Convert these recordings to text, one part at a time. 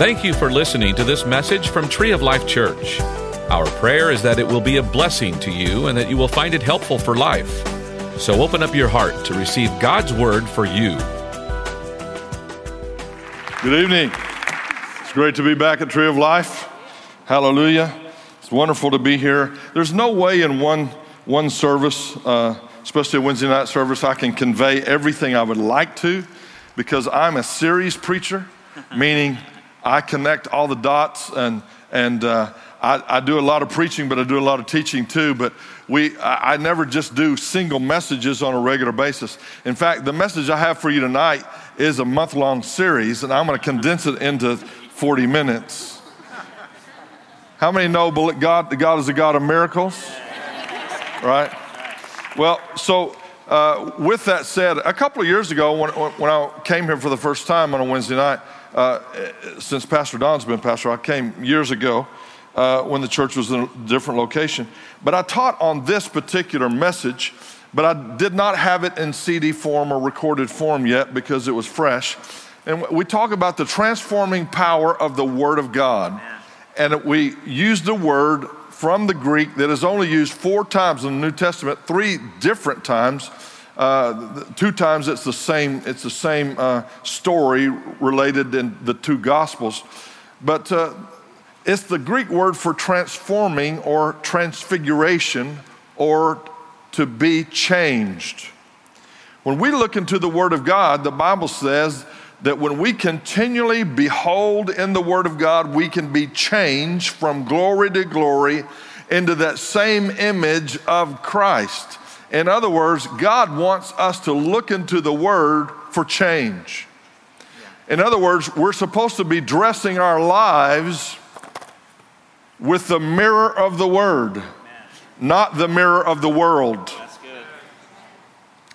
Thank you for listening to this message from Tree of Life Church. Our prayer is that it will be a blessing to you and that you will find it helpful for life. So open up your heart to receive God's word for you. Good evening. It's great to be back at Tree of Life. Hallelujah. It's wonderful to be here. There's no way in one, one service, uh, especially a Wednesday night service, I can convey everything I would like to because I'm a series preacher, meaning I connect all the dots and, and uh, I, I, do a lot of preaching, but I do a lot of teaching too. But we, I, never just do single messages on a regular basis. In fact, the message I have for you tonight is a month long series, and I'm going to condense it into 40 minutes. How many know God, God is a God of miracles? Right? Well, so uh, with that said, a couple of years ago, when, when I came here for the first time on a Wednesday night, uh, since Pastor Don's been pastor, I came years ago uh, when the church was in a different location. But I taught on this particular message, but I did not have it in CD form or recorded form yet because it was fresh. And we talk about the transforming power of the Word of God. And we use the word from the Greek that is only used four times in the New Testament, three different times. Uh, two times it's the same, it's the same uh, story related in the two Gospels. But uh, it's the Greek word for transforming or transfiguration or to be changed. When we look into the Word of God, the Bible says that when we continually behold in the Word of God, we can be changed from glory to glory into that same image of Christ. In other words, God wants us to look into the Word for change. In other words, we're supposed to be dressing our lives with the mirror of the Word, not the mirror of the world.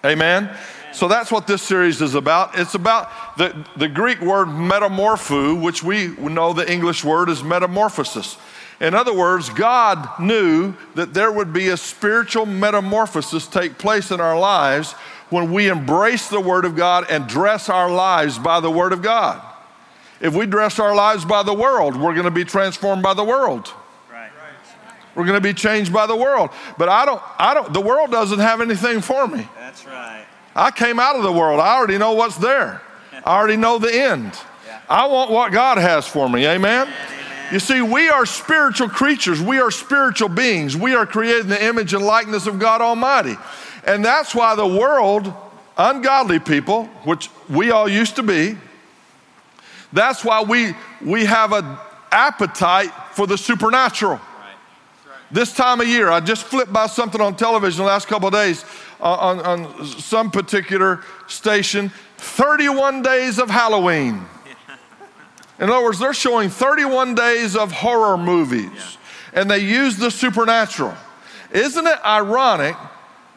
Amen? So that's what this series is about. It's about the, the Greek word metamorpho, which we know the English word is metamorphosis. In other words, God knew that there would be a spiritual metamorphosis take place in our lives when we embrace the Word of God and dress our lives by the Word of God. If we dress our lives by the world, we're going to be transformed by the world. Right. We're going to be changed by the world. But I don't, I don't, the world doesn't have anything for me. That's right. I came out of the world. I already know what's there. I already know the end. Yeah. I want what God has for me. Amen. You see, we are spiritual creatures. We are spiritual beings. We are created in the image and likeness of God Almighty. And that's why the world, ungodly people, which we all used to be, that's why we, we have an appetite for the supernatural. This time of year, I just flipped by something on television the last couple of days uh, on, on some particular station 31 days of Halloween. In other words, they're showing 31 days of horror movies yeah. and they use the supernatural. Isn't it ironic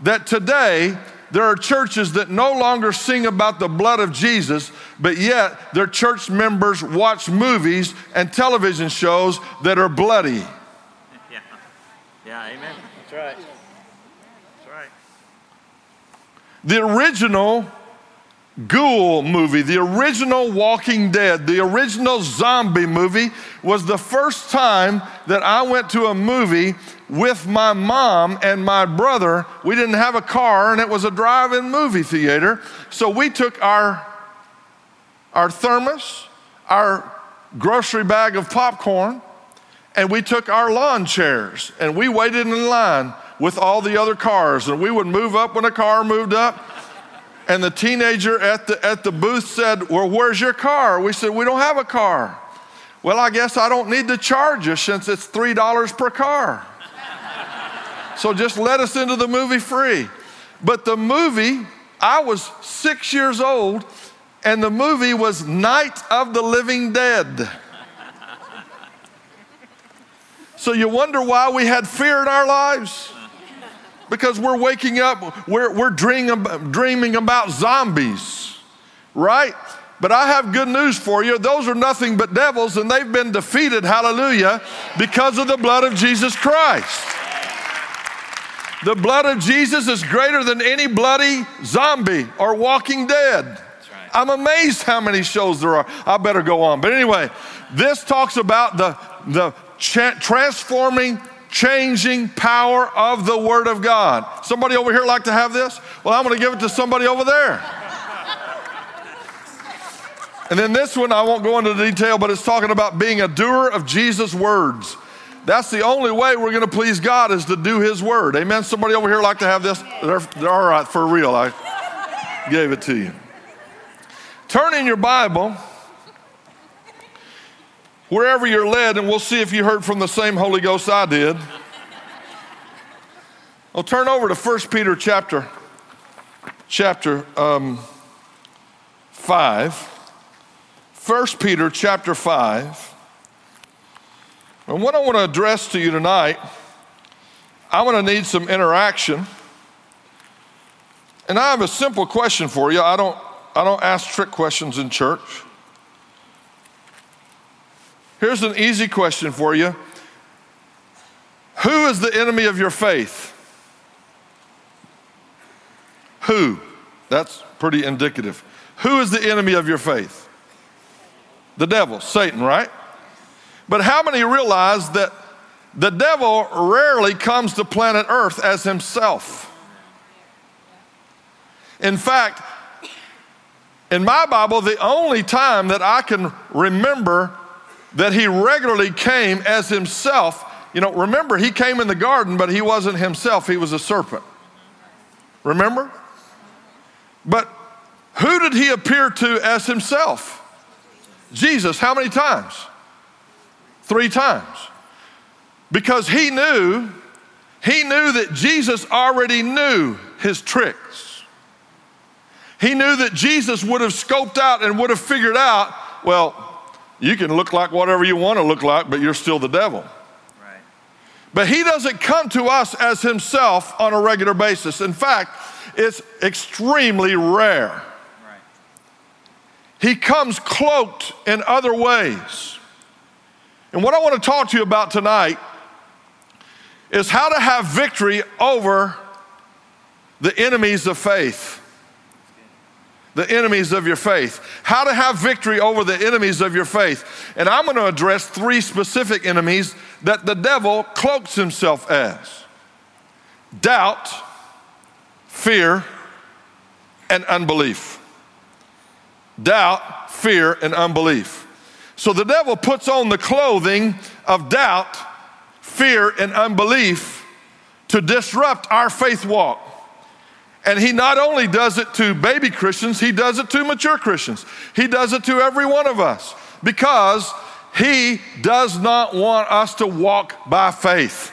that today there are churches that no longer sing about the blood of Jesus, but yet their church members watch movies and television shows that are bloody? Yeah, yeah amen. That's right. That's right. The original Ghoul movie, the original Walking Dead, the original zombie movie, was the first time that I went to a movie with my mom and my brother. We didn't have a car, and it was a drive in movie theater. So we took our, our thermos, our grocery bag of popcorn, and we took our lawn chairs, and we waited in line with all the other cars. And we would move up when a car moved up and the teenager at the, at the booth said, Well, where's your car? We said, We don't have a car. Well, I guess I don't need to charge you since it's $3 per car. so just let us into the movie free. But the movie, I was six years old, and the movie was Night of the Living Dead. So you wonder why we had fear in our lives? Because we're waking up, we're, we're dreaming, dreaming about zombies, right? But I have good news for you. Those are nothing but devils, and they've been defeated, hallelujah, because of the blood of Jesus Christ. The blood of Jesus is greater than any bloody zombie or walking dead. I'm amazed how many shows there are. I better go on. But anyway, this talks about the, the transforming, changing power of the Word of God. Somebody over here like to have this? Well, I'm going to give it to somebody over there. and then this one, I won't go into detail, but it's talking about being a doer of Jesus' words. That's the only way we're going to please God is to do His word. Amen. Somebody over here like to have this? They're, they're all right for real. I gave it to you. Turn in your Bible wherever you're led, and we'll see if you heard from the same Holy Ghost I did. Well, turn over to 1 Peter chapter, chapter um, 5. 1 Peter chapter 5. And what I want to address to you tonight, I'm going to need some interaction. And I have a simple question for you. I don't, I don't ask trick questions in church. Here's an easy question for you Who is the enemy of your faith? Who? That's pretty indicative. Who is the enemy of your faith? The devil, Satan, right? But how many realize that the devil rarely comes to planet Earth as himself? In fact, in my Bible, the only time that I can remember that he regularly came as himself, you know, remember, he came in the garden, but he wasn't himself, he was a serpent. Remember? But who did he appear to as himself? Jesus. How many times? Three times. Because he knew, he knew that Jesus already knew his tricks. He knew that Jesus would have scoped out and would have figured out, well, you can look like whatever you want to look like, but you're still the devil. Right. But he doesn't come to us as himself on a regular basis. In fact, it's extremely rare. Right. He comes cloaked in other ways. And what I want to talk to you about tonight is how to have victory over the enemies of faith the enemies of your faith. How to have victory over the enemies of your faith. And I'm going to address three specific enemies that the devil cloaks himself as doubt, fear, and unbelief. Doubt, fear, and unbelief. So the devil puts on the clothing of doubt, fear, and unbelief to disrupt our faith walk. And he not only does it to baby Christians, he does it to mature Christians. He does it to every one of us because he does not want us to walk by faith.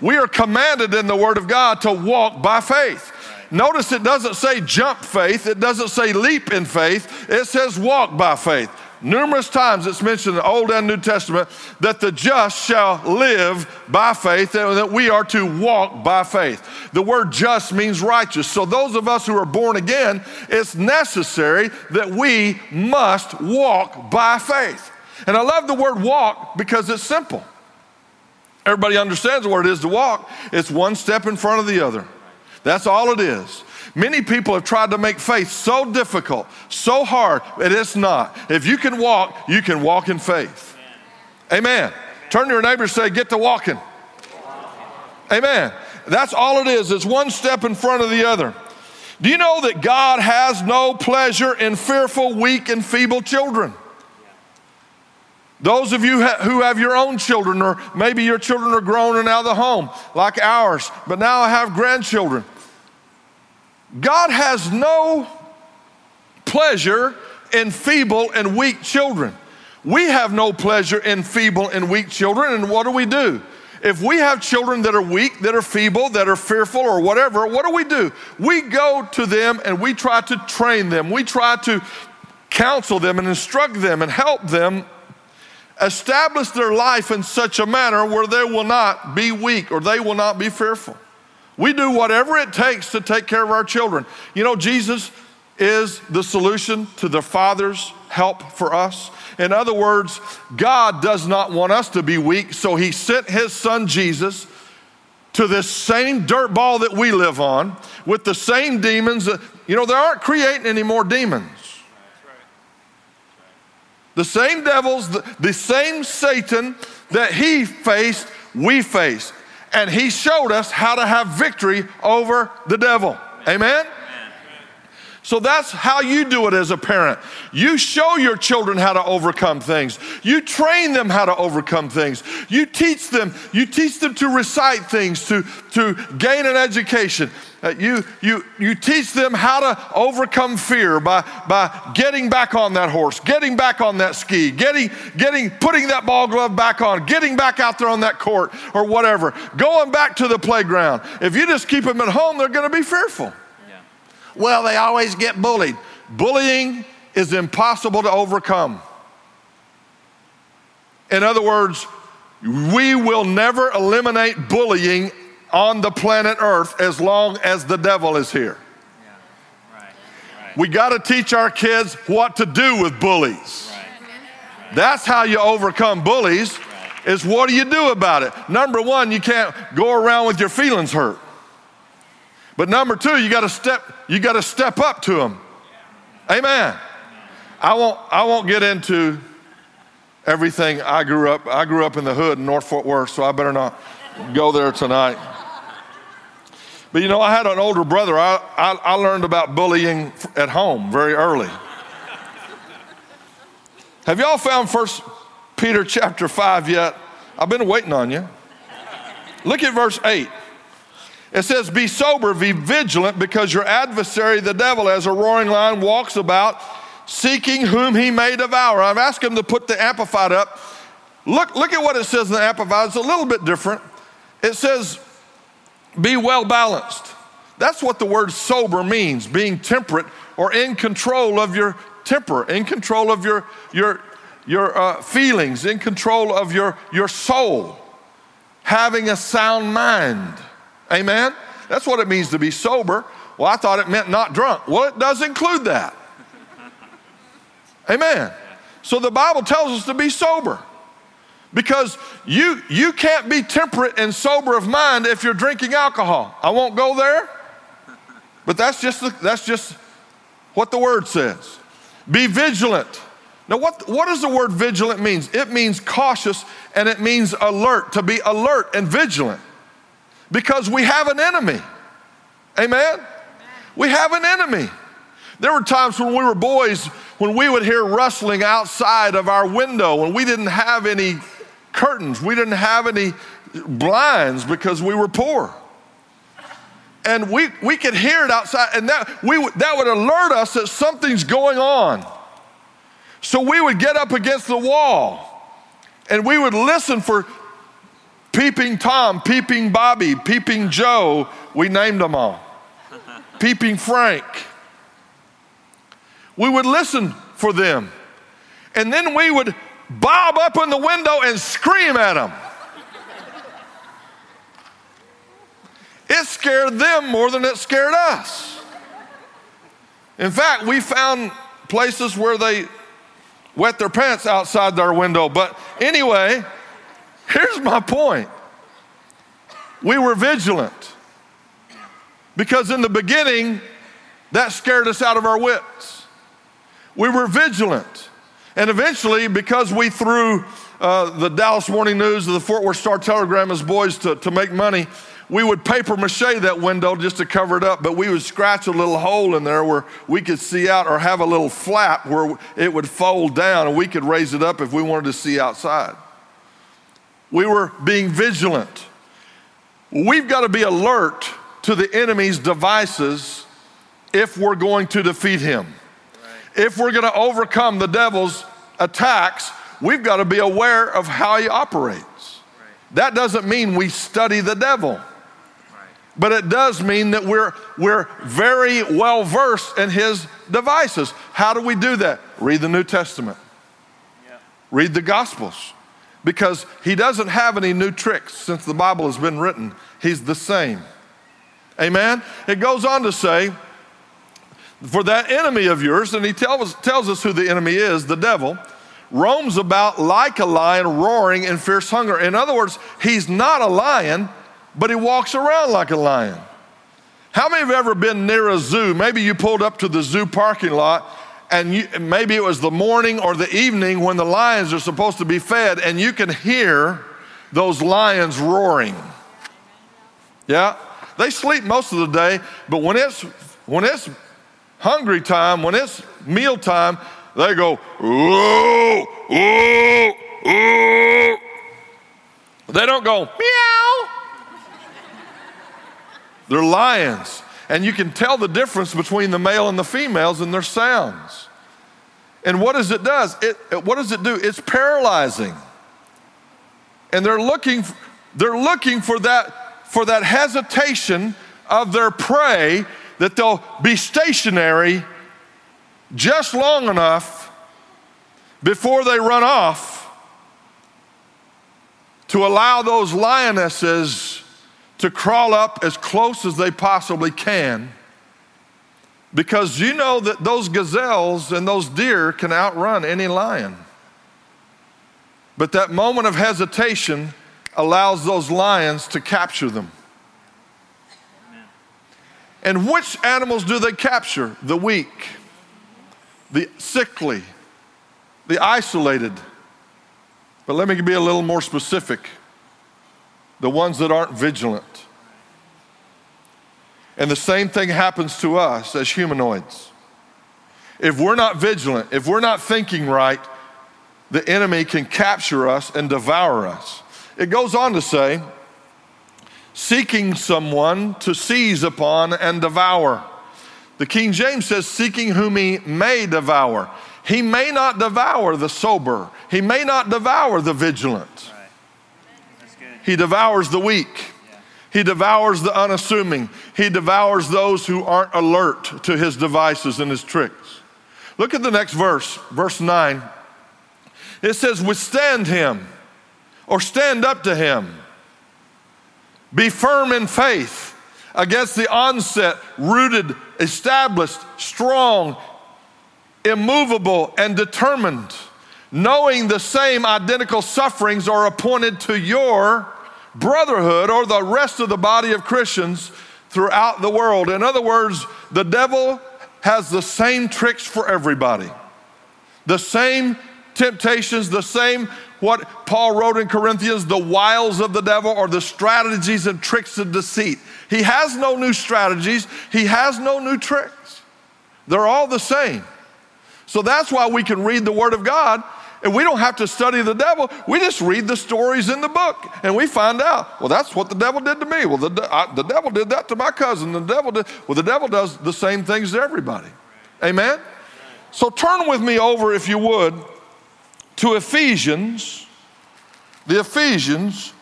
We are commanded in the Word of God to walk by faith. Notice it doesn't say jump faith, it doesn't say leap in faith, it says walk by faith. Numerous times it's mentioned in the Old and New Testament that the just shall live by faith and that we are to walk by faith. The word just means righteous. So, those of us who are born again, it's necessary that we must walk by faith. And I love the word walk because it's simple. Everybody understands what it is to walk, it's one step in front of the other. That's all it is. Many people have tried to make faith so difficult, so hard, it's not. If you can walk, you can walk in faith. Amen. Turn to your neighbor and say, Get to walking. Amen. That's all it is. It's one step in front of the other. Do you know that God has no pleasure in fearful, weak, and feeble children? Those of you who have your own children, or maybe your children are grown and out of the home, like ours, but now I have grandchildren. God has no pleasure in feeble and weak children. We have no pleasure in feeble and weak children, and what do we do? If we have children that are weak, that are feeble, that are fearful, or whatever, what do we do? We go to them and we try to train them. We try to counsel them and instruct them and help them establish their life in such a manner where they will not be weak or they will not be fearful. We do whatever it takes to take care of our children. You know, Jesus is the solution to the Father's help for us. In other words, God does not want us to be weak, so He sent His Son Jesus to this same dirt ball that we live on with the same demons. You know, they aren't creating any more demons. The same devils, the, the same Satan that he faced, we face. And he showed us how to have victory over the devil. Amen? So that's how you do it as a parent. You show your children how to overcome things. You train them how to overcome things. You teach them, you teach them to recite things, to, to gain an education. Uh, you, you, you teach them how to overcome fear by, by getting back on that horse, getting back on that ski, getting, getting, putting that ball glove back on, getting back out there on that court or whatever, going back to the playground. If you just keep them at home, they're going to be fearful. Well, they always get bullied. Bullying is impossible to overcome. In other words, we will never eliminate bullying on the planet Earth as long as the devil is here. Yeah. Right. Right. We got to teach our kids what to do with bullies. Right. That's how you overcome bullies. Is what do you do about it? Number one, you can't go around with your feelings hurt. But number two, you got to step, you got to step up to them. Amen. I won't, I won't get into everything I grew up. I grew up in the hood in North Fort Worth, so I better not go there tonight. But you know, I had an older brother. I, I, I learned about bullying at home very early. Have y'all found First Peter chapter 5 yet? I've been waiting on you. Look at verse 8. It says, Be sober, be vigilant, because your adversary, the devil, as a roaring lion, walks about seeking whom he may devour. I've asked him to put the Amplified up. Look, look at what it says in the Amplified. It's a little bit different. It says, Be well balanced. That's what the word sober means being temperate or in control of your temper, in control of your, your, your uh, feelings, in control of your, your soul, having a sound mind. Amen? That's what it means to be sober. Well, I thought it meant not drunk. Well, it does include that. Amen. So the Bible tells us to be sober. Because you you can't be temperate and sober of mind if you're drinking alcohol. I won't go there. But that's just the, that's just what the word says. Be vigilant. Now, what, what does the word vigilant means? It means cautious and it means alert, to be alert and vigilant because we have an enemy. Amen? We have an enemy. There were times when we were boys when we would hear rustling outside of our window when we didn't have any curtains, we didn't have any blinds because we were poor. And we, we could hear it outside, and that, we, that would alert us that something's going on. So we would get up against the wall and we would listen for Peeping Tom, Peeping Bobby, Peeping Joe, we named them all. Peeping Frank. We would listen for them. And then we would bob up in the window and scream at them. It scared them more than it scared us. In fact, we found places where they wet their pants outside their window. But anyway, Here's my point we were vigilant because in the beginning, that scared us out of our wits. We were vigilant. And eventually, because we threw uh, the Dallas Morning News or the Fort Worth Star Telegram as boys to, to make money, we would paper mache that window just to cover it up, but we would scratch a little hole in there where we could see out or have a little flap where it would fold down and we could raise it up if we wanted to see outside. We were being vigilant. We've got to be alert to the enemy's devices if we're going to defeat him. If we're going to overcome the devil's attacks, we've got to be aware of how he operates. That doesn't mean we study the devil. But it does mean that we're, we're very well versed in his devices. How do we do that? Read the New Testament, read the Gospels because he doesn't have any new tricks since the Bible has been written. He's the same. Amen? It goes on to say, for that enemy of yours, and he tells, tells us who the enemy is, the devil, roams about like a lion, roaring in fierce hunger. In other words, he's not a lion, but he walks around like a lion. How many have ever been near a zoo? Maybe you pulled up to the zoo parking lot and you, maybe it was the morning or the evening when the lions are supposed to be fed, and you can hear those lions roaring. Yeah? They sleep most of the day, but when it's when it's hungry time, when it's meal time, they go. They don't go, meow. They're lions. And you can tell the difference between the male and the females in their sounds. And what does it does? It, what does it do? It's paralyzing. And they're looking, they're looking for that, for that hesitation of their prey that they'll be stationary just long enough before they run off to allow those lionesses to crawl up as close as they possibly can because you know that those gazelles and those deer can outrun any lion. But that moment of hesitation allows those lions to capture them. And which animals do they capture? The weak, the sickly, the isolated. But let me be a little more specific the ones that aren't vigilant. And the same thing happens to us as humanoids. If we're not vigilant, if we're not thinking right, the enemy can capture us and devour us. It goes on to say, seeking someone to seize upon and devour. The King James says, seeking whom he may devour. He may not devour the sober, he may not devour the vigilant. He devours the weak. He devours the unassuming. He devours those who aren't alert to his devices and his tricks. Look at the next verse, verse 9. It says, Withstand him or stand up to him. Be firm in faith against the onset, rooted, established, strong, immovable, and determined, knowing the same identical sufferings are appointed to your brotherhood or the rest of the body of Christians throughout the world. In other words, the devil has the same tricks for everybody, the same temptations, the same what Paul wrote in Corinthians, the wiles of the devil or the strategies and tricks of deceit. He has no new strategies, he has no new tricks. They're all the same. So that's why we can read the Word of God and we don't have to study the devil. We just read the stories in the book and we find out, well, that's what the devil did to me. Well, the, I, the devil did that to my cousin. The devil did, well, the devil does the same things to everybody. Amen? So turn with me over, if you would, to Ephesians, the Ephesians,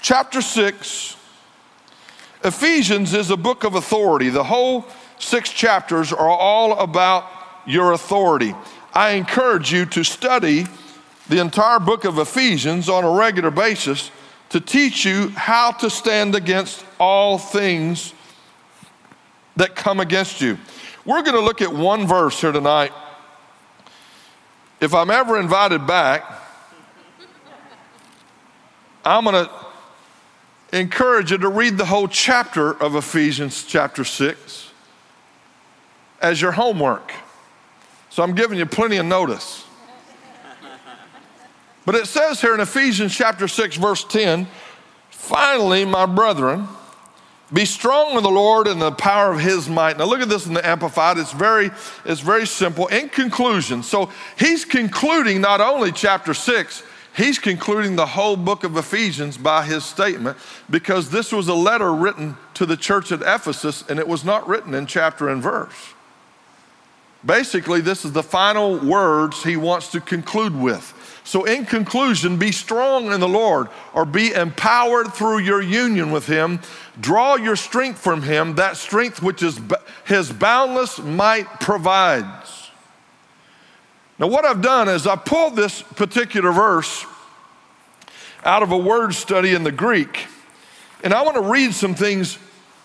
chapter 6. Ephesians is a book of authority. The whole six chapters are all about your authority. I encourage you to study the entire book of Ephesians on a regular basis to teach you how to stand against all things that come against you. We're going to look at one verse here tonight. If I'm ever invited back, I'm going to encourage you to read the whole chapter of Ephesians, chapter 6, as your homework. So I'm giving you plenty of notice. But it says here in Ephesians chapter 6, verse 10 finally, my brethren, be strong in the Lord and the power of his might. Now look at this in the Amplified. It's very, it's very simple. In conclusion, so he's concluding not only chapter 6, he's concluding the whole book of Ephesians by his statement because this was a letter written to the church at Ephesus and it was not written in chapter and verse. Basically, this is the final words he wants to conclude with. So, in conclusion, be strong in the Lord or be empowered through your union with Him. Draw your strength from Him, that strength which is His boundless might provides. Now, what I've done is I pulled this particular verse out of a word study in the Greek, and I want to read some things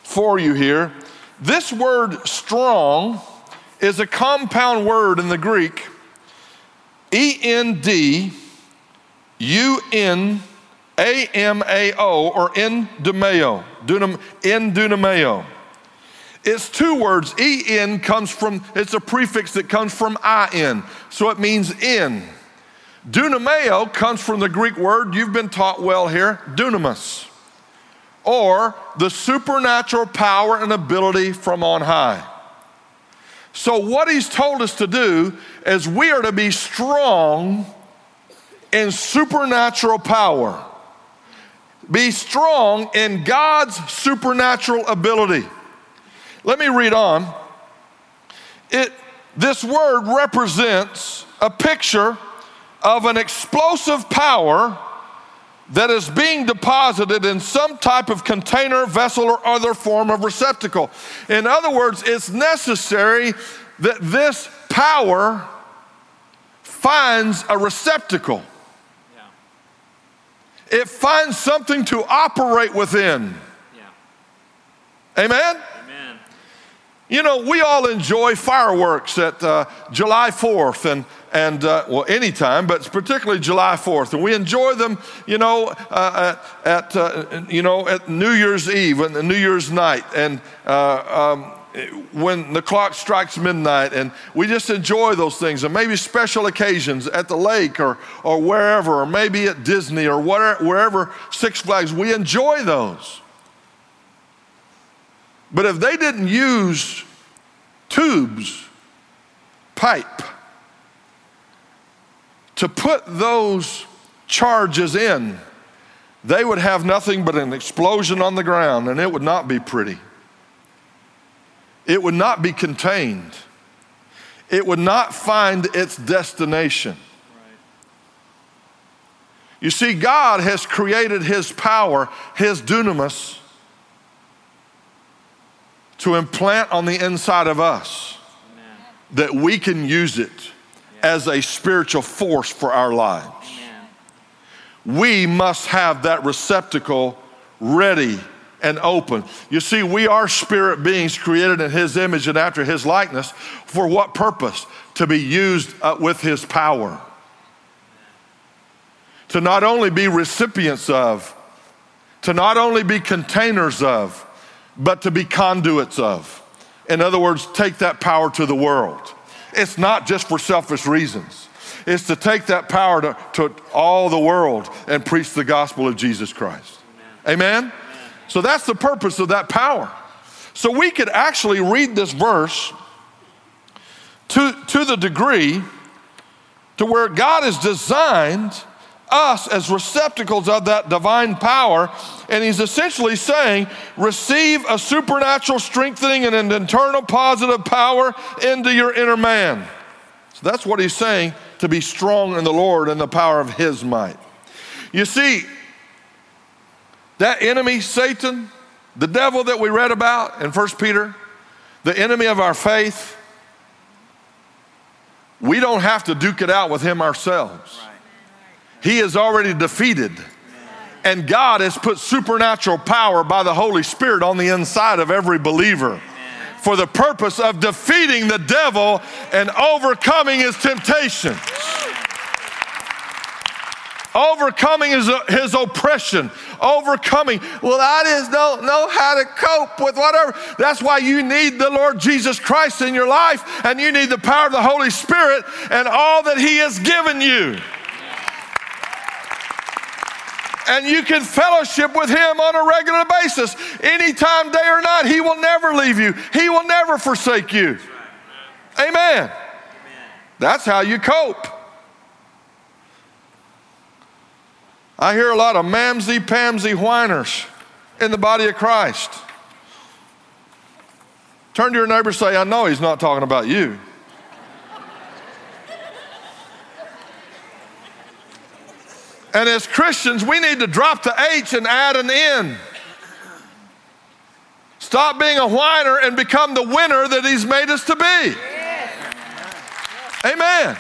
for you here. This word strong is a compound word in the Greek E N D U N A M A O or endumeo, dunam, endunameo. It's two words. En comes from, it's a prefix that comes from in, so it means in. Dunameo comes from the Greek word, you've been taught well here, dunamis, or the supernatural power and ability from on high. So, what he's told us to do is we are to be strong in supernatural power. Be strong in God's supernatural ability. Let me read on. It, this word represents a picture of an explosive power that is being deposited in some type of container, vessel, or other form of receptacle. In other words, it's necessary that this power finds a receptacle. Yeah. It finds something to operate within. Yeah. Amen? Amen? You know, we all enjoy fireworks at uh, July 4th and and uh, well, anytime, but it's particularly July 4th. And we enjoy them, you know, uh, at, uh, you know, at New Year's Eve and New Year's night. And, uh, um, when the clock strikes midnight and we just enjoy those things and maybe special occasions at the lake or, or wherever or maybe at disney or whatever, wherever six flags we enjoy those but if they didn't use tubes pipe to put those charges in, they would have nothing but an explosion on the ground and it would not be pretty. It would not be contained. It would not find its destination. You see, God has created His power, His dunamis, to implant on the inside of us Amen. that we can use it as a spiritual force for our lives. Amen. We must have that receptacle ready and open. You see, we are spirit beings created in His image and after His likeness. For what purpose? To be used uh, with His power. To not only be recipients of, to not only be containers of, but to be conduits of. In other words, take that power to the world. It's not just for selfish reasons. It's to take that power to, to all the world and preach the gospel of Jesus Christ. Amen? Amen? So that's the purpose of that power. So we could actually read this verse to, to the degree to where God has designed us as receptacles of that divine power. And he's essentially saying, receive a supernatural strengthening and an internal positive power into your inner man. So that's what he's saying to be strong in the Lord and the power of his might. You see, that enemy, Satan, the devil that we read about in 1 Peter, the enemy of our faith, we don't have to duke it out with him ourselves. Right. He is already defeated. And God has put supernatural power by the Holy Spirit on the inside of every believer for the purpose of defeating the devil and overcoming his temptations. Overcoming his, his oppression, overcoming. Well, I just don't know how to cope with whatever. That's why you need the Lord Jesus Christ in your life, and you need the power of the Holy Spirit and all that He has given you and you can fellowship with Him on a regular basis. Anytime, day or night, He will never leave you, He will never forsake you. Amen. That's how you cope. I hear a lot of mamsy pamsy whiners in the body of Christ. Turn to your neighbor and say, I know he's not talking about you. And as Christians, we need to drop the H and add an N. Stop being a whiner and become the winner that He's made us to be. Amen.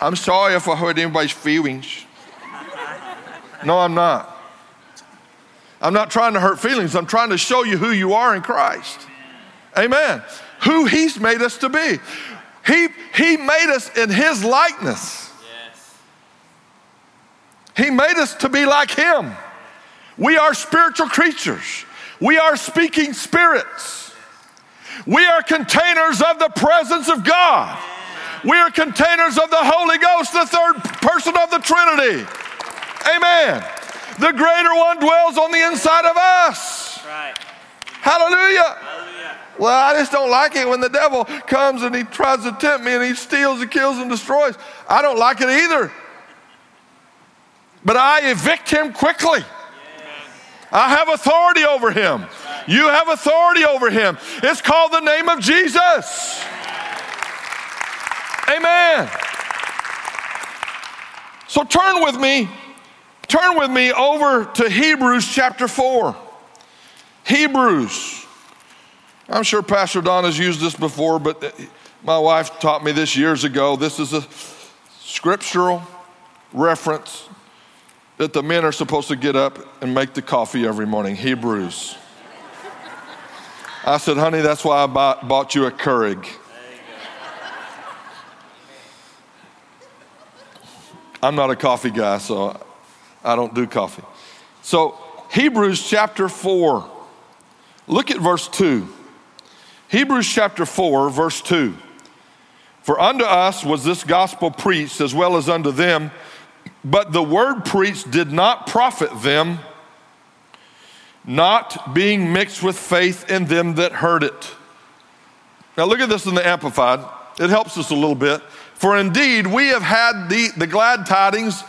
I'm sorry if I hurt anybody's feelings. No, I'm not. I'm not trying to hurt feelings. I'm trying to show you who you are in Christ. Amen. Who He's made us to be. He, he made us in His likeness. He made us to be like Him. We are spiritual creatures. We are speaking spirits. We are containers of the presence of God. We are containers of the Holy Ghost, the third person of the Trinity. Amen. The greater one dwells on the inside of us. Right. Hallelujah. Hallelujah. Well, I just don't like it when the devil comes and he tries to tempt me and he steals and kills and destroys. I don't like it either. But I evict him quickly. I have authority over him. You have authority over him. It's called the name of Jesus. Amen. So turn with me, turn with me over to Hebrews chapter 4. Hebrews. I'm sure Pastor Don has used this before, but my wife taught me this years ago. This is a scriptural reference that the men are supposed to get up and make the coffee every morning. Hebrews. I said, honey, that's why I bought, you a Keurig. I'm not a coffee guy, so I don't do coffee. So, Hebrews chapter 4, look at verse 2. Hebrews chapter 4, verse 2. For unto us was this gospel preached as well as unto them, but the word preached did not profit them, not being mixed with faith in them that heard it. Now, look at this in the Amplified. It helps us a little bit. For indeed, we have had the, the glad tidings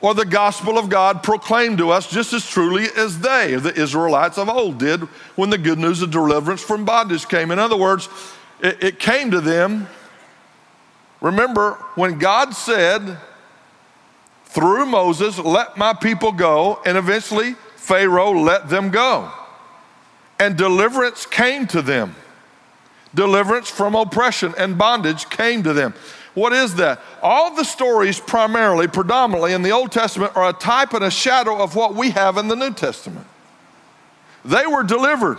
or the gospel of God proclaimed to us just as truly as they, the Israelites of old, did when the good news of deliverance from bondage came. In other words, it, it came to them. Remember, when God said through Moses, Let my people go, and eventually Pharaoh let them go. And deliverance came to them. Deliverance from oppression and bondage came to them. What is that? All the stories, primarily, predominantly in the Old Testament, are a type and a shadow of what we have in the New Testament. They were delivered.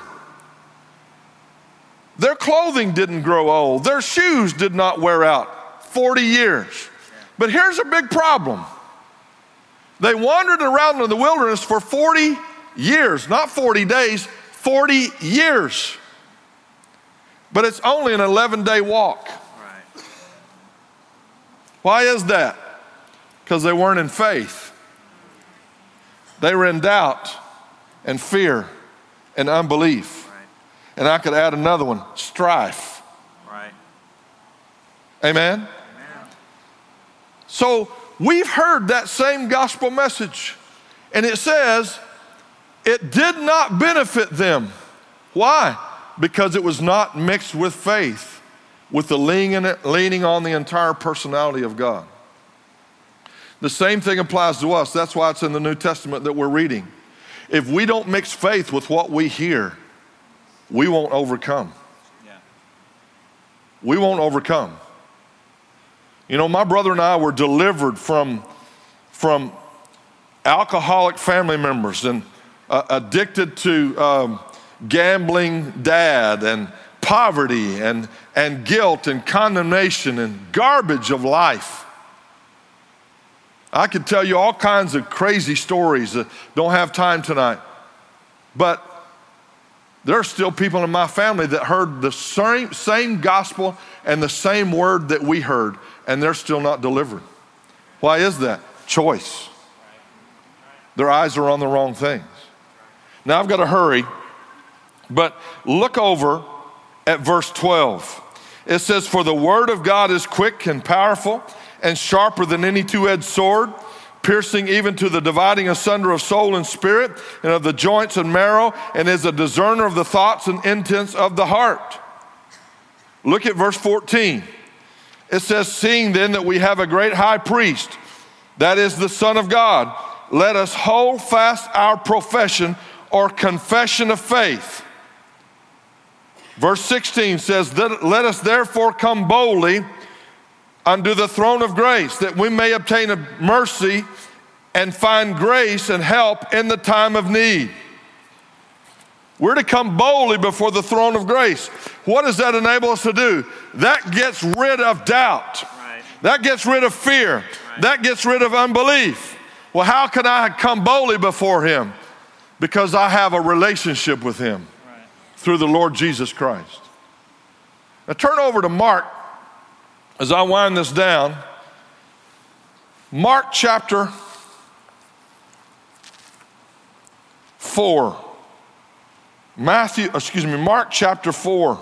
Their clothing didn't grow old, their shoes did not wear out 40 years. But here's a big problem they wandered around in the wilderness for 40 years, not 40 days, 40 years. But it's only an 11 day walk. Why is that? Because they weren't in faith. They were in doubt and fear and unbelief. Right. And I could add another one strife. Right. Amen? Amen. So we've heard that same gospel message, and it says it did not benefit them. Why? Because it was not mixed with faith with the leaning on the entire personality of God. The same thing applies to us. That's why it's in the New Testament that we're reading. If we don't mix faith with what we hear, we won't overcome. Yeah. We won't overcome. You know, my brother and I were delivered from, from alcoholic family members and uh, addicted to um, gambling dad and poverty and, and guilt and condemnation and garbage of life. I could tell you all kinds of crazy stories that don't have time tonight. But there are still people in my family that heard the same, same gospel and the same word that we heard, and they're still not delivered. Why is that? Choice. Their eyes are on the wrong things. Now I've got to hurry, but look over at verse 12. It says, For the word of God is quick and powerful and sharper than any two edged sword, piercing even to the dividing asunder of soul and spirit and of the joints and marrow, and is a discerner of the thoughts and intents of the heart. Look at verse 14. It says, Seeing then that we have a great high priest, that is the Son of God, let us hold fast our profession or confession of faith. Verse 16 says, Let us therefore come boldly unto the throne of grace, that we may obtain mercy and find grace and help in the time of need. We're to come boldly before the throne of grace. What does that enable us to do? That gets rid of doubt. Right. That gets rid of fear. Right. That gets rid of unbelief. Well, how can I come boldly before Him? because I have a relationship with him through the Lord Jesus Christ. Now turn over to Mark as I wind this down. Mark chapter 4. Matthew, excuse me, Mark chapter 4.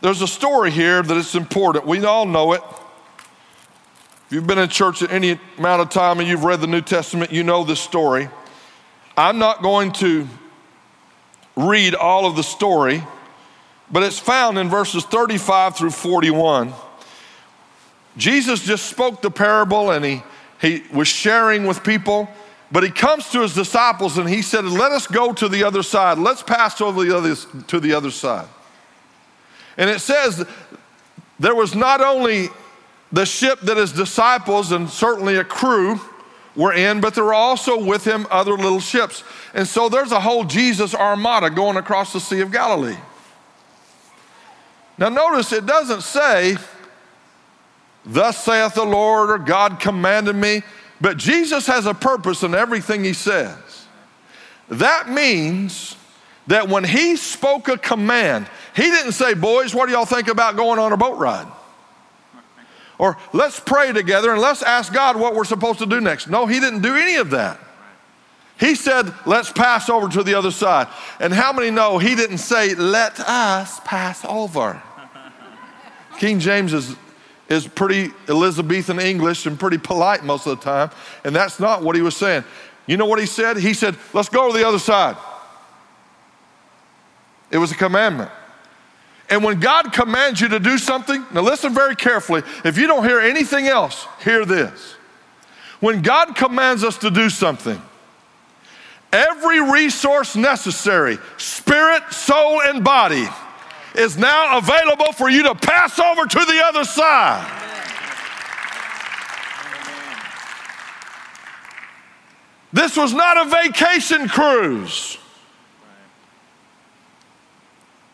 There's a story here that is important. We all know it. If you've been in church at any amount of time and you've read the New Testament, you know this story. I'm not going to read all of the story, but it's found in verses 35 through 41. Jesus just spoke the parable and he, he was sharing with people, but he comes to his disciples and he said, Let us go to the other side. Let's pass over the other, to the other side. And it says, there was not only the ship that his disciples and certainly a crew were in, but there were also with him other little ships. And so there's a whole Jesus armada going across the Sea of Galilee. Now, notice it doesn't say, Thus saith the Lord, or God commanded me, but Jesus has a purpose in everything he says. That means that when he spoke a command, he didn't say, Boys, what do y'all think about going on a boat ride? Or let's pray together and let's ask God what we're supposed to do next. No, he didn't do any of that. He said, let's pass over to the other side. And how many know he didn't say, let us pass over? King James is, is pretty Elizabethan English and pretty polite most of the time. And that's not what he was saying. You know what he said? He said, let's go to the other side. It was a commandment. And when God commands you to do something, now listen very carefully. If you don't hear anything else, hear this. When God commands us to do something, every resource necessary, spirit, soul, and body, is now available for you to pass over to the other side. This was not a vacation cruise.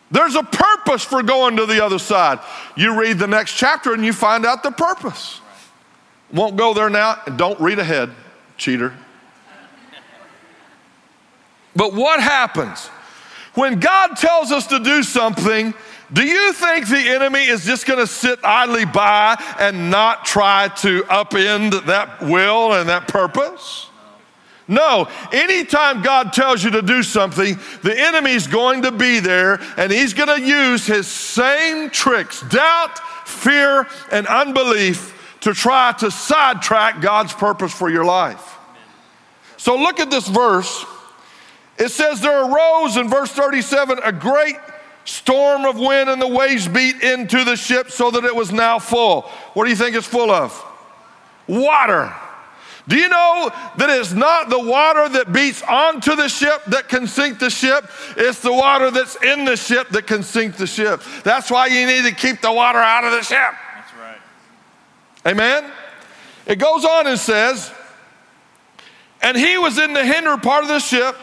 There's a purpose for going to the other side. You read the next chapter and you find out the purpose. Won't go there now, don't read ahead, cheater. But what happens? When God tells us to do something, do you think the enemy is just going to sit idly by and not try to upend that will and that purpose? No, anytime God tells you to do something, the enemy's going to be there and he's going to use his same tricks doubt, fear, and unbelief to try to sidetrack God's purpose for your life. So look at this verse. It says, There arose in verse 37 a great storm of wind, and the waves beat into the ship so that it was now full. What do you think it's full of? Water. Do you know that it's not the water that beats onto the ship that can sink the ship? It's the water that's in the ship that can sink the ship. That's why you need to keep the water out of the ship. That's right. Amen? It goes on and says, And he was in the hinder part of the ship,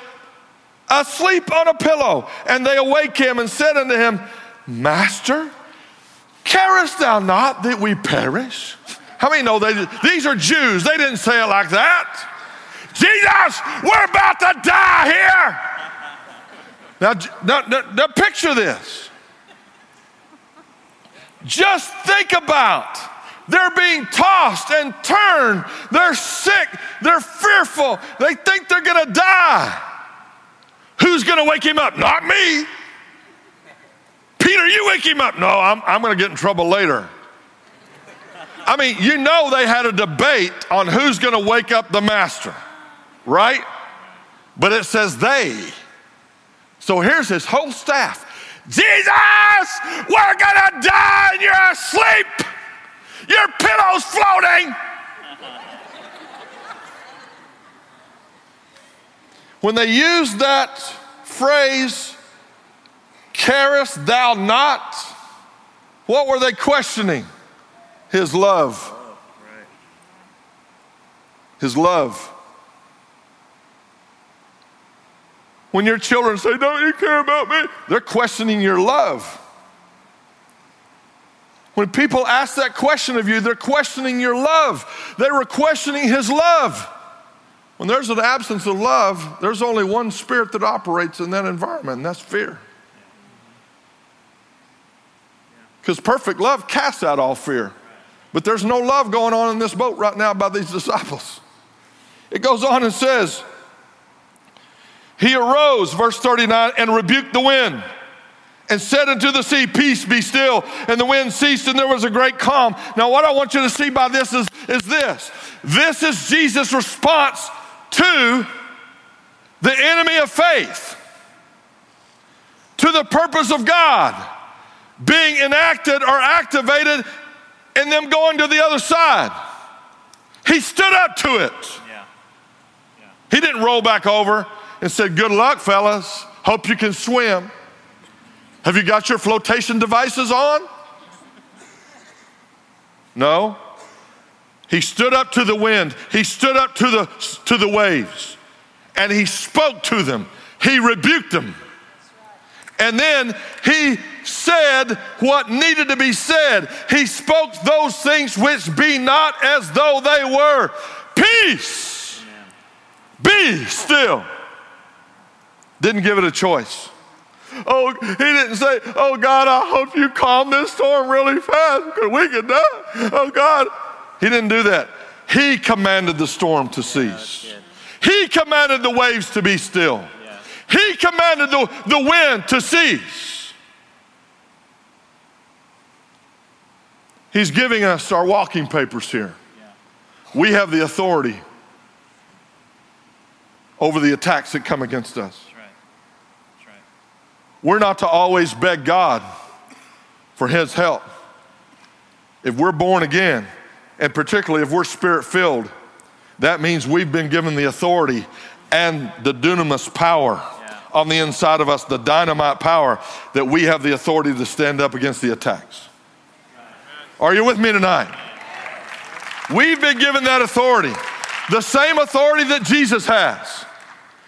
asleep on a pillow. And they awake him and said unto him, Master, carest thou not that we perish? How many know they, these are Jews? They didn't say it like that. Jesus, we're about to die here. Now, now, now, now picture this. Just think about they're being tossed and turned. They're sick. They're fearful. They think they're going to die. Who's going to wake him up? Not me. Peter, you wake him up. No, I'm, I'm going to get in trouble later. I mean, you know, they had a debate on who's going to wake up the master, right? But it says they. So here's his whole staff Jesus, we're going to die and you're asleep. Your pillow's floating. When they used that phrase, carest thou not, what were they questioning? His love. His love. When your children say, Don't you care about me? They're questioning your love. When people ask that question of you, they're questioning your love. They were questioning his love. When there's an absence of love, there's only one spirit that operates in that environment, and that's fear. Because perfect love casts out all fear. But there's no love going on in this boat right now by these disciples. It goes on and says, He arose, verse 39, and rebuked the wind and said unto the sea, Peace be still. And the wind ceased, and there was a great calm. Now, what I want you to see by this is, is this this is Jesus' response to the enemy of faith, to the purpose of God being enacted or activated and them going to the other side. He stood up to it. Yeah. Yeah. He didn't roll back over and said, Good luck, fellas. Hope you can swim. Have you got your flotation devices on? No. He stood up to the wind, he stood up to the, to the waves, and he spoke to them. He rebuked them. And then he said what needed to be said. He spoke those things which be not as though they were. Peace. Be still. Didn't give it a choice. Oh, he didn't say, Oh God, I hope you calm this storm really fast because we can die. Oh God. He didn't do that. He commanded the storm to cease. He commanded the waves to be still. He commanded the, the wind to cease. He's giving us our walking papers here. We have the authority over the attacks that come against us. We're not to always beg God for His help. If we're born again, and particularly if we're spirit filled, that means we've been given the authority and the dunamis power Yeah. on the inside of us, the dynamite power that we have the authority to stand up against the attacks. Are you with me tonight? We've been given that authority, the same authority that Jesus has.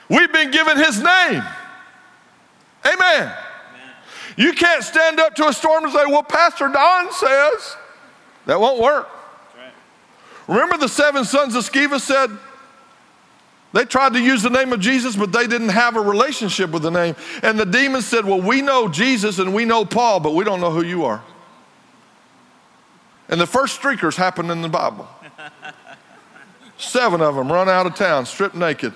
We've been given his name. Amen. You can't stand up to a storm and say, Well, Pastor Don says. That won't work. Remember the seven sons of Sceva said they tried to use the name of Jesus, but they didn't have a relationship with the name. And the demons said, Well, we know Jesus and we know Paul, but we don't know who you are. And the first streakers happened in the Bible. Seven of them run out of town, stripped naked.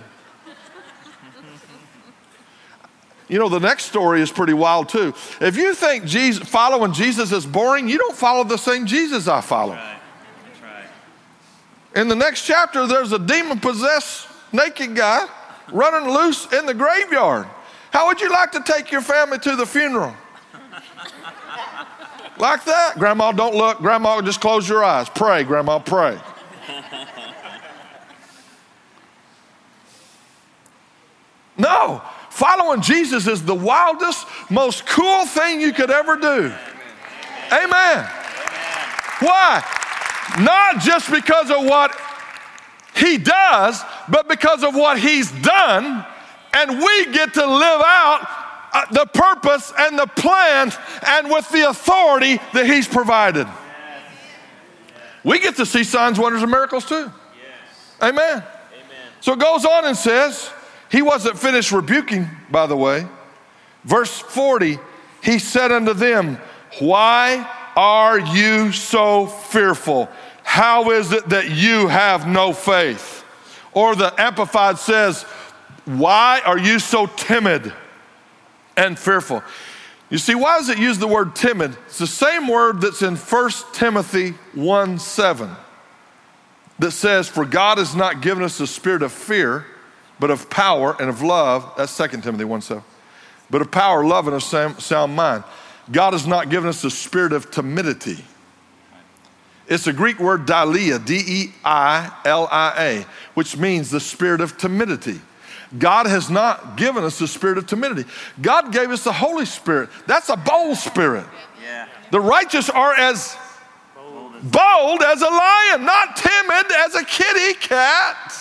You know, the next story is pretty wild too. If you think Jesus, following Jesus is boring, you don't follow the same Jesus I follow. Right. In the next chapter, there's a demon possessed naked guy running loose in the graveyard. How would you like to take your family to the funeral? like that? Grandma, don't look. Grandma, just close your eyes. Pray, Grandma, pray. No, following Jesus is the wildest, most cool thing you could ever do. Amen. Why? Not just because of what he does, but because of what he's done, and we get to live out uh, the purpose and the plan and with the authority that he's provided. We get to see signs, wonders, and miracles too. Amen. Amen. So it goes on and says, he wasn't finished rebuking, by the way. Verse 40, he said unto them, Why are you so fearful? How is it that you have no faith? Or the Amplified says, Why are you so timid and fearful? You see, why does it use the word timid? It's the same word that's in 1 Timothy 1 7 that says, For God has not given us the spirit of fear, but of power and of love. That's 2 Timothy 1 7. But of power, love, and of sound, mind. God has not given us the spirit of timidity. It's a Greek word deilia, D E I L I A, which means the spirit of timidity. God has not given us the spirit of timidity. God gave us the Holy Spirit. That's a bold spirit. Yeah. The righteous are as Bold as bold as a lion, not timid as a kitty cat.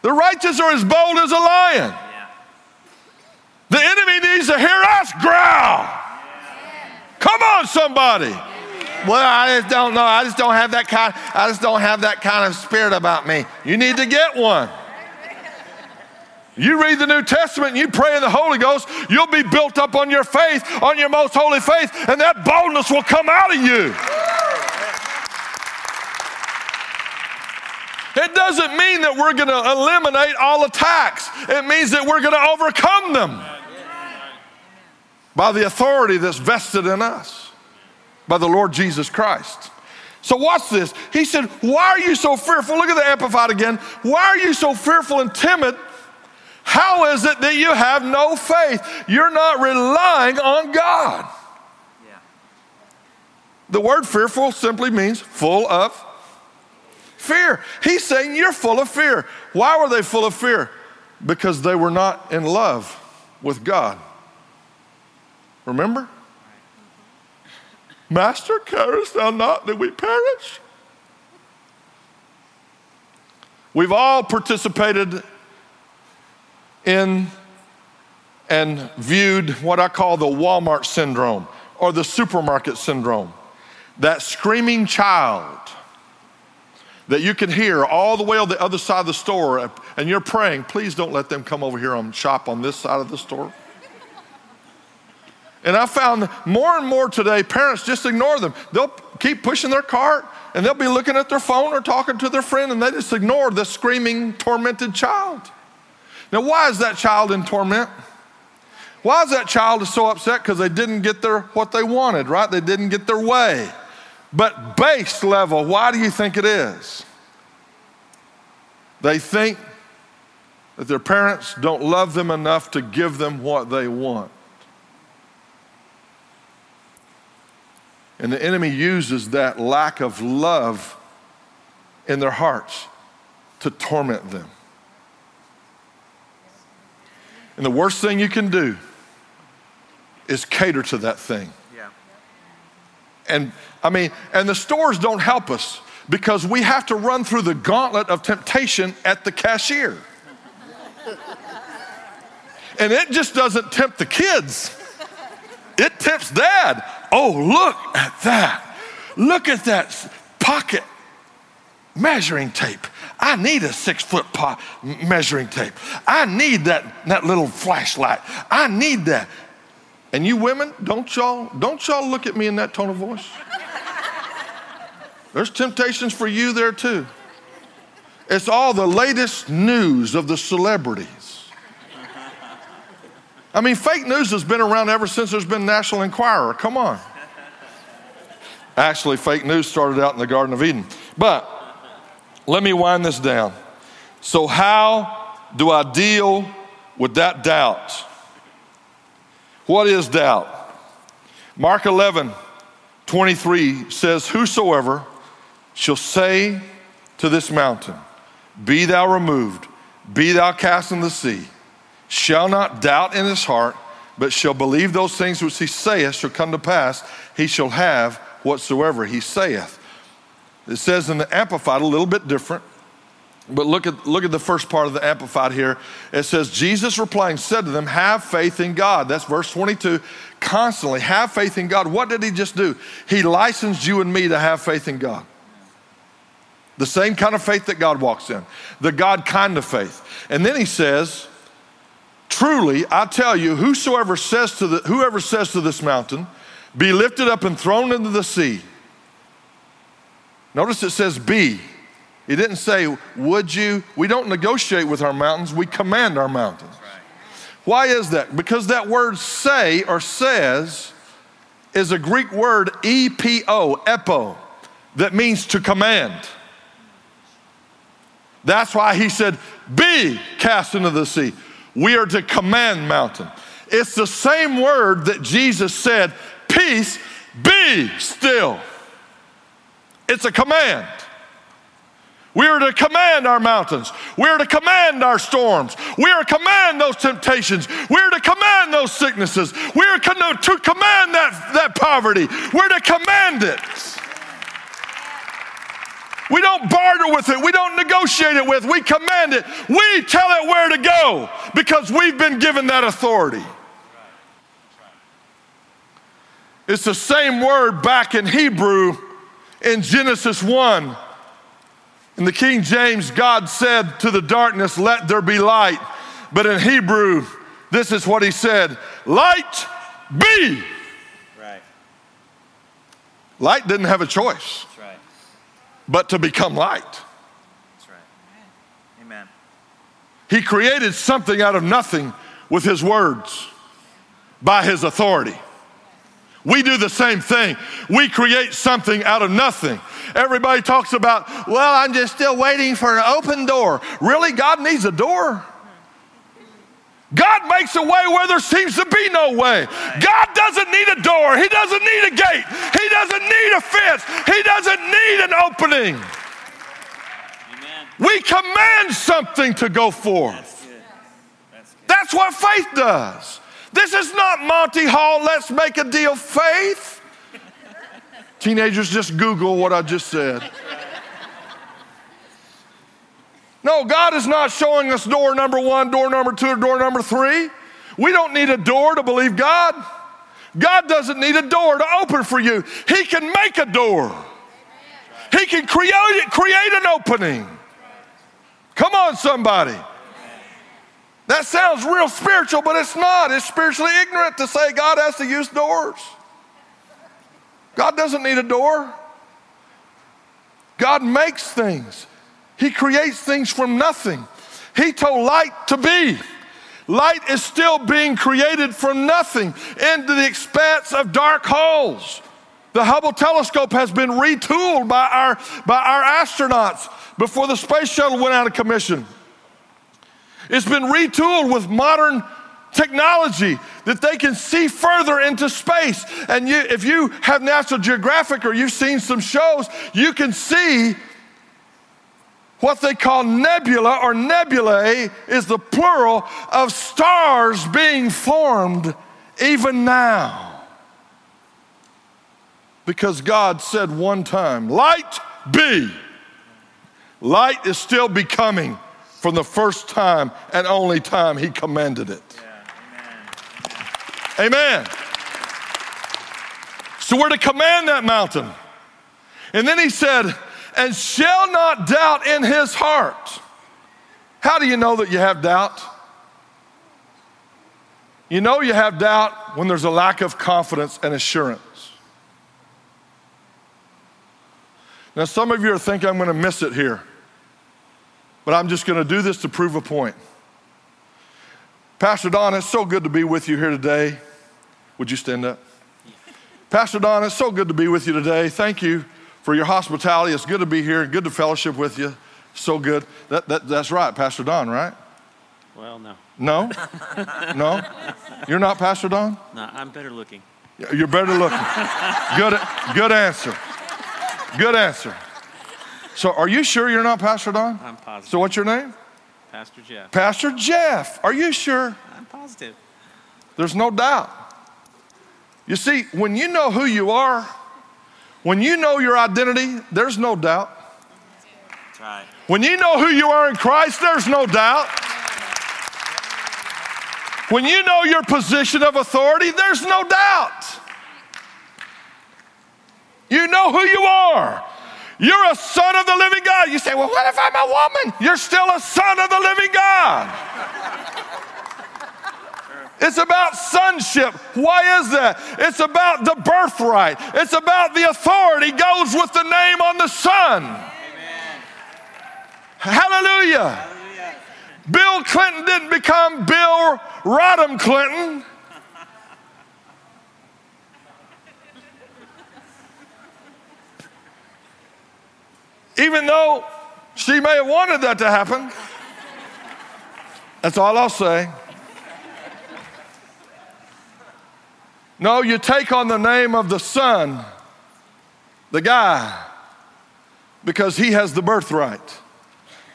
The righteous are as bold as a lion. yeah. The enemy needs to hear us growl. Come on, somebody. Well, I just don't know. I just don't have that kind. I just don't have that kind of spirit about me. You need to get one. You read the New Testament and you pray in the Holy Ghost, you'll be built up on your faith, on your most holy faith, and that boldness will come out of you. It doesn't mean that we're going to eliminate all attacks. It means that we're going to overcome them by the authority that's vested in us by the Lord Jesus Christ. So, watch this. He said, Why are you so fearful? Look at the Amplified again. Why are you so fearful and timid? How is it that you have no faith? You're not relying on God. Yeah. The word fearful simply means full of fear. He's saying you're full of fear. Why were they full of fear? Because they were not in love with God. Remember? Master, carest thou not that we perish? We've all participated in and viewed what I call the Walmart syndrome or the supermarket syndrome. That screaming child that you can hear all the way on the other side of the store, and you're praying, please don't let them come over here and shop on this side of the store. And I found more and more today, parents just ignore them. They'll keep pushing their cart and they'll be looking at their phone or talking to their friend and they just ignore the screaming, tormented child. Now, why is that child in torment? Why is that child so upset? Because they didn't get their what they wanted, right? They didn't get their way. But base level, why do you think it is? They think that their parents don't love them enough to give them what they want. And the enemy uses that lack of love in their hearts to torment them. And the worst thing you can do is cater to that thing. Yeah. And I mean, and the stores don't help us because we have to run through the gauntlet of temptation at the cashier. and it just doesn't tempt the kids, it tips dad. Oh, look at that. Look at that pocket measuring tape. I need a six foot po- measuring tape. I need that, that little flashlight. I need that. And you women, don't y'all, don't y'all look at me in that tone of voice. There's temptations for you there too. It's all the latest news of the celebrities. I mean, fake news has been around ever since there's been National Enquirer. Come on. Actually, fake news started out in the Garden of Eden. But let me wind this down. So, how do I deal with that doubt? What is doubt? Mark 11, 23 says, Whosoever shall say to this mountain, Be thou removed, be thou cast in the sea, shall not doubt in his heart, but shall believe those things which he saith shall come to pass, he shall have whatsoever he saith. It says in the Amplified a little bit different. But look at, look at the first part of the Amplified here. It says, Jesus replying said to them, Have faith in God. That's verse 22. Constantly, have faith in God. What did he just do? He licensed you and me to have faith in God. The same kind of faith that God walks in, the God kind of faith. And then he says, Truly, I tell you, whosoever says to the, whoever says to this mountain, be lifted up and thrown into the sea. Notice it says be. He didn't say, Would you? We don't negotiate with our mountains, we command our mountains. Why is that? Because that word say or says is a Greek word, E P O, epo, that means to command. That's why he said, Be cast into the sea. We are to command mountain. It's the same word that Jesus said, Peace, be still. It's a command. We are to command our mountains. We are to command our storms. We are to command those temptations. We are to command those sicknesses. We are to command that, that poverty. We're to command it. We don't barter with it. We don't negotiate it with. We command it. We tell it where to go because we've been given that authority. It's the same word back in Hebrew in Genesis 1. In the King James, God said to the darkness, Let there be light. But in Hebrew, this is what he said Light be. Right. Light didn't have a choice That's right. But to become light. That's right. Amen. He created something out of nothing with his words by his authority. We do the same thing. We create something out of nothing. Everybody talks about, well, I'm just still waiting for an open door. Really? God needs a door? God makes a way where there seems to be no way. God doesn't need a door. He doesn't need a gate. He doesn't need a fence. He doesn't need an opening. Amen. We command something to go forth. That's. That's. That's what faith does. This is not Monty Hall, let's make a deal faith. Teenagers, just Google what I just said. No, God is not showing us door number one, door number two, or door number three. We don't need a door to believe God. God doesn't need a door to open for you. He can make a door. He can create create an opening. Come on, somebody. That sounds real spiritual, but it's not. It's spiritually ignorant to say God has to use doors. God doesn't need a door. God makes things, He creates things from nothing. He told light to be. Light is still being created from nothing into the expanse of dark holes. The Hubble telescope has been retooled by our, by our astronauts before the space shuttle went out of commission. It's been retooled with modern technology that they can see further into space. And you, if you have National Geographic or you've seen some shows, you can see what they call nebula or nebulae is the plural of stars being formed even now. Because God said one time, Light be. Light is still becoming from the first time and only time He commanded it. Yeah. Amen. Amen. So we're to command that mountain. And then he said, and shall not doubt in his heart. How do you know that you have doubt? You know you have doubt when there's a lack of confidence and assurance. Now, some of you are thinking I'm going to miss it here, but I'm just going to do this to prove a point. Pastor Don, it's so good to be with you here today. Would you stand up? Pastor Don, it's so good to be with you today. Thank you for your hospitality. It's good to be here, good to fellowship with you. So good. That, that, that's right, Pastor Don, right? Well, no. No? No? You're not Pastor Don? No, I'm better looking. You're better looking. Good, good answer. Good answer. So, are you sure you're not Pastor Don? I'm positive. So, what's your name? Pastor Jeff. Pastor Jeff. Are you sure? I'm positive. There's no doubt. You see, when you know who you are, when you know your identity, there's no doubt. When you know who you are in Christ, there's no doubt. When you know your position of authority, there's no doubt. You know who you are. You're a son of the living God. You say, well, what if I'm a woman? You're still a son of the living God. It's about sonship. Why is that? It's about the birthright. It's about the authority goes with the name on the son. Amen. Hallelujah. Hallelujah. Bill Clinton didn't become Bill Rodham Clinton. Even though she may have wanted that to happen. That's all I'll say. No, you take on the name of the son, the guy, because he has the birthright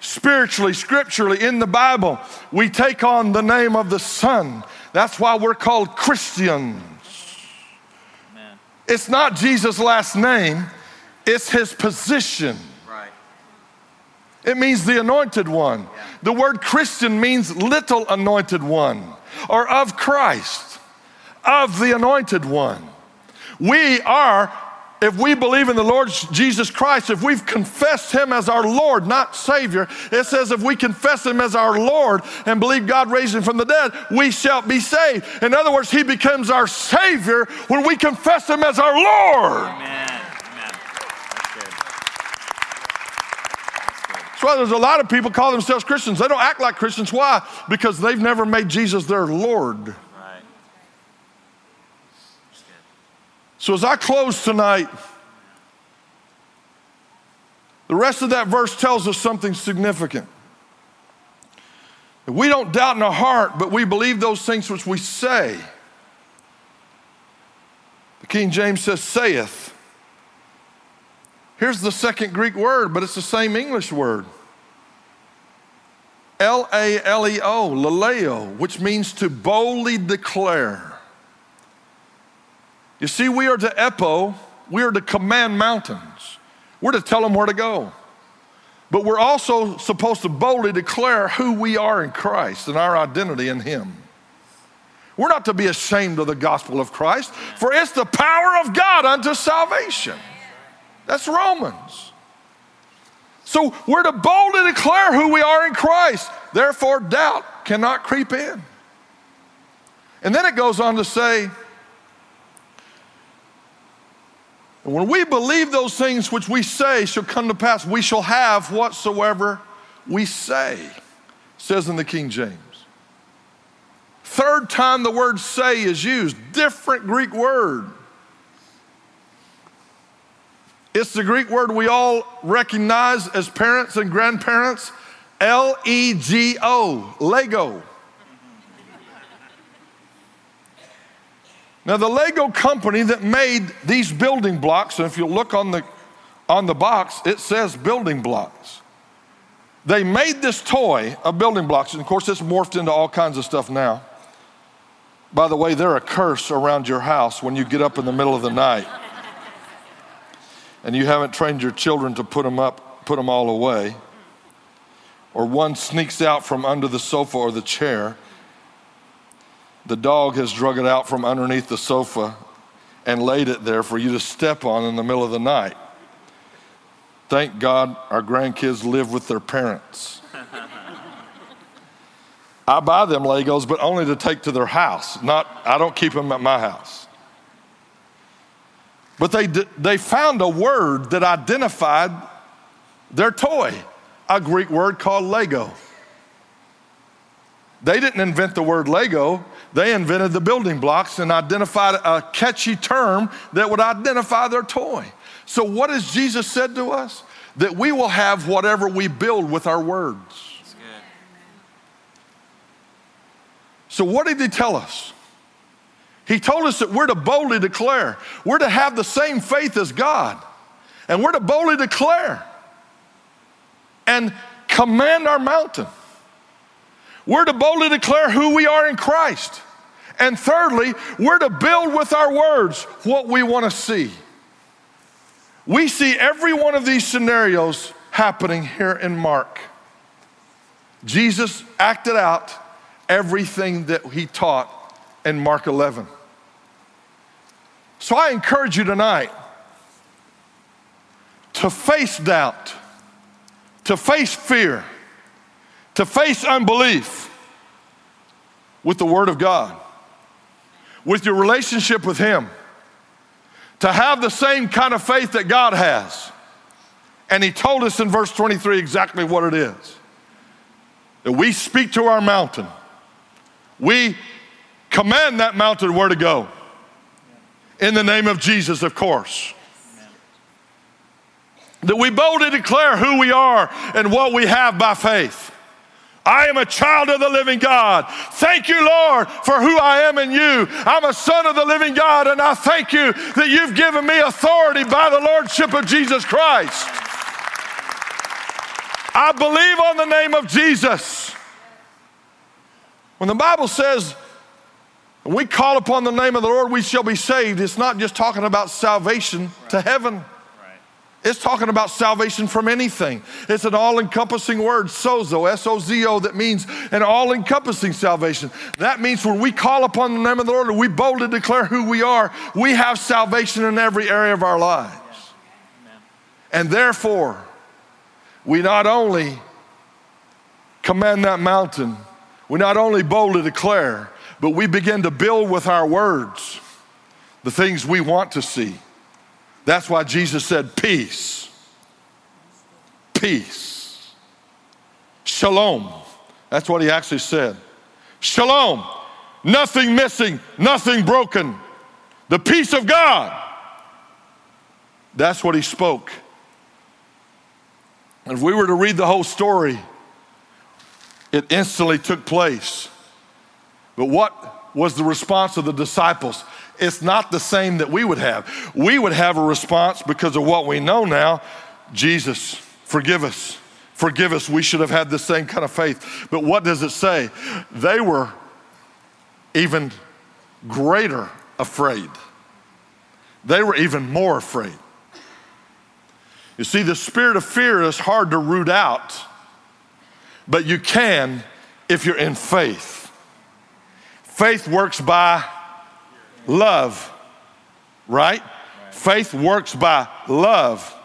spiritually, scripturally, in the Bible, we take on the name of the Son. That's why we're called Christians. Amen. It's not Jesus' last name, it's his position. Right. It means the anointed one. The word Christian means little anointed one or of Christ, of the anointed one. We are if we believe in the Lord Jesus Christ, if we've confessed Him as our Lord, not Savior, it says if we confess Him as our Lord and believe God raised Him from the dead, we shall be saved. In other words, He becomes our Savior when we confess Him as our Lord. Amen. Amen. That's good. That's why there's a lot of people call themselves Christians. They don't act like Christians. Why? Because they've never made Jesus their Lord. Right. That's good. So as I close tonight, the rest of that verse tells us something significant. We don't doubt in our heart, but we believe those things which we say. The King James says, saith. Here's the second Greek word, but it's the same English word. L A L E O, laleo, which means to boldly declare. You see, we are to epo, we are to command mountains. We're to tell them where to go. But we're also supposed to boldly declare who we are in Christ and our identity in Him. We're not to be ashamed of the gospel of Christ, for it's the power of God unto salvation. That's Romans. So we're to boldly declare who we are in Christ. Therefore, doubt cannot creep in. And then it goes on to say, And when we believe those things which we say shall come to pass, we shall have whatsoever we say, says in the King James. Third time the word say is used, different Greek word. It's the Greek word we all recognize as parents and grandparents L E G O, Lego. Now, the Lego company that made these building blocks, and if you look on the, on the box, it says building blocks. They made this toy of building blocks, and of course, it's morphed into all kinds of stuff now. By the way, they're a curse around your house when you get up in the middle of the night and you haven't trained your children to put them up, put them all away. Or one sneaks out from under the sofa or the chair the dog has drug it out from underneath the sofa and laid it there for you to step on in the middle of the night. Thank God our grandkids live with their parents. I buy them Legos, but only to take to their house. Not, I don't keep them at my house. But they, they found a word that identified their toy, a Greek word called Lego. They didn't invent the word Lego, they invented the building blocks and identified a catchy term that would identify their toy. So, what has Jesus said to us? That we will have whatever we build with our words. So, what did he tell us? He told us that we're to boldly declare, we're to have the same faith as God, and we're to boldly declare and command our mountain. We're to boldly declare who we are in Christ. And thirdly, we're to build with our words what we want to see. We see every one of these scenarios happening here in Mark. Jesus acted out everything that he taught in Mark 11. So I encourage you tonight to face doubt, to face fear to face unbelief with the Word of God, with your relationship with Him, to have the same kind of faith that God has. And He told us in verse 23 exactly what it is that we speak to our mountain, we command that mountain where to go. In the name of Jesus, of course that we boldly declare who we are and what we have by faith. I am a child of the living God. Thank you, Lord, for who I am in you. I'm a son of the living God, and I thank you that you've given me authority by the Lordship of Jesus Christ. I believe on the name of Jesus. When the Bible says, we call upon the name of the Lord, we shall be saved, it's not just talking about salvation to heaven. It's talking about salvation from anything. It's an all encompassing word, sozo, S O Z O, that means an all encompassing salvation. That means when we call upon the name of the Lord and we boldly declare who we are, we have salvation in every area of our lives. And therefore, we not only command that mountain, we not only boldly declare, but we begin to build with our words the things we want to see. That's why Jesus said, Peace. Peace. Shalom. That's what he actually said. Shalom. Nothing missing, nothing broken. The peace of God. That's what he spoke. And if we were to read the whole story, it instantly took place. But what was the response of the disciples? It's not the same that we would have. We would have a response because of what we know now Jesus, forgive us. Forgive us. We should have had the same kind of faith. But what does it say? They were even greater afraid. They were even more afraid. You see, the spirit of fear is hard to root out, but you can if you're in faith. Faith works by love, right? Faith works by love.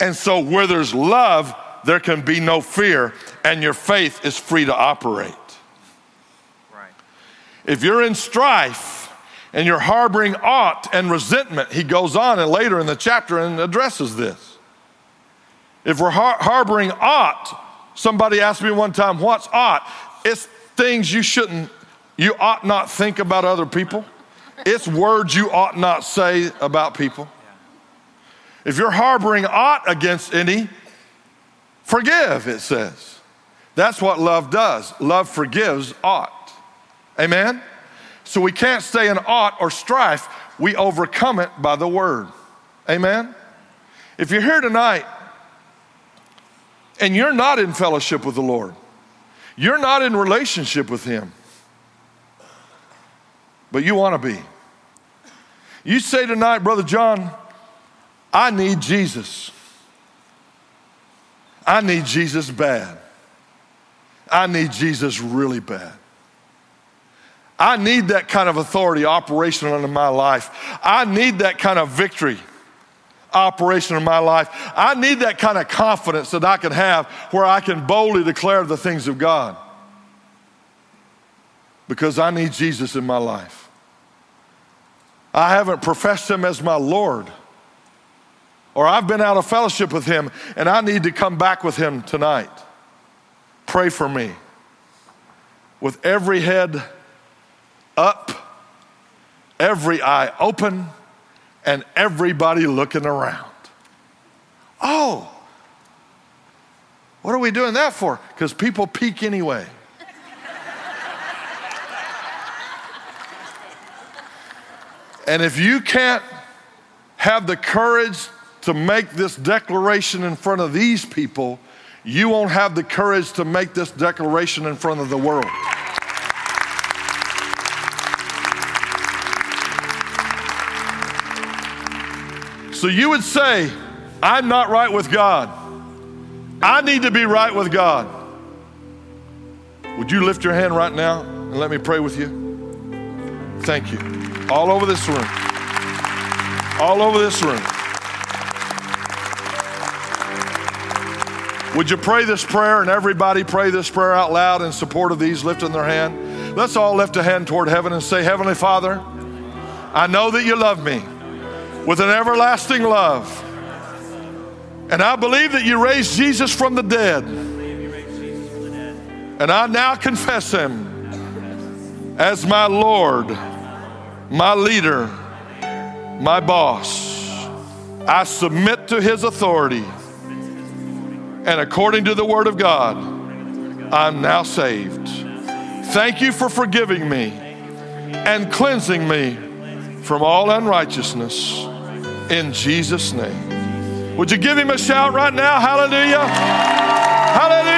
And so, where there's love, there can be no fear, and your faith is free to operate. Right. If you're in strife and you're harboring aught and resentment, he goes on and later in the chapter and addresses this. If we're har- harboring aught, somebody asked me one time, What's aught? It's things you shouldn't, you ought not think about other people. It's words you ought not say about people. If you're harboring aught against any, forgive, it says. That's what love does. Love forgives aught. Amen? So we can't stay in aught or strife. We overcome it by the word. Amen? If you're here tonight and you're not in fellowship with the Lord, you're not in relationship with Him, but you want to be. You say tonight, Brother John, I need Jesus. I need Jesus bad. I need Jesus really bad. I need that kind of authority operational in my life. I need that kind of victory operation in my life. I need that kind of confidence that I can have where I can boldly declare the things of God. Because I need Jesus in my life. I haven't professed him as my Lord. Or I've been out of fellowship with him and I need to come back with him tonight. Pray for me. With every head up, every eye open, and everybody looking around. Oh, what are we doing that for? Because people peek anyway. And if you can't have the courage to make this declaration in front of these people, you won't have the courage to make this declaration in front of the world. So you would say, I'm not right with God. I need to be right with God. Would you lift your hand right now and let me pray with you? Thank you. All over this room. All over this room. Would you pray this prayer and everybody pray this prayer out loud in support of these lifting their hand? Let's all lift a hand toward heaven and say, Heavenly Father, I know that you love me with an everlasting love. And I believe that you raised Jesus from the dead. And I now confess him as my Lord, my leader, my boss. I submit to his authority. And according to the word of God, I'm now saved. Thank you for forgiving me and cleansing me from all unrighteousness in Jesus' name. Would you give him a shout right now? Hallelujah! Hallelujah!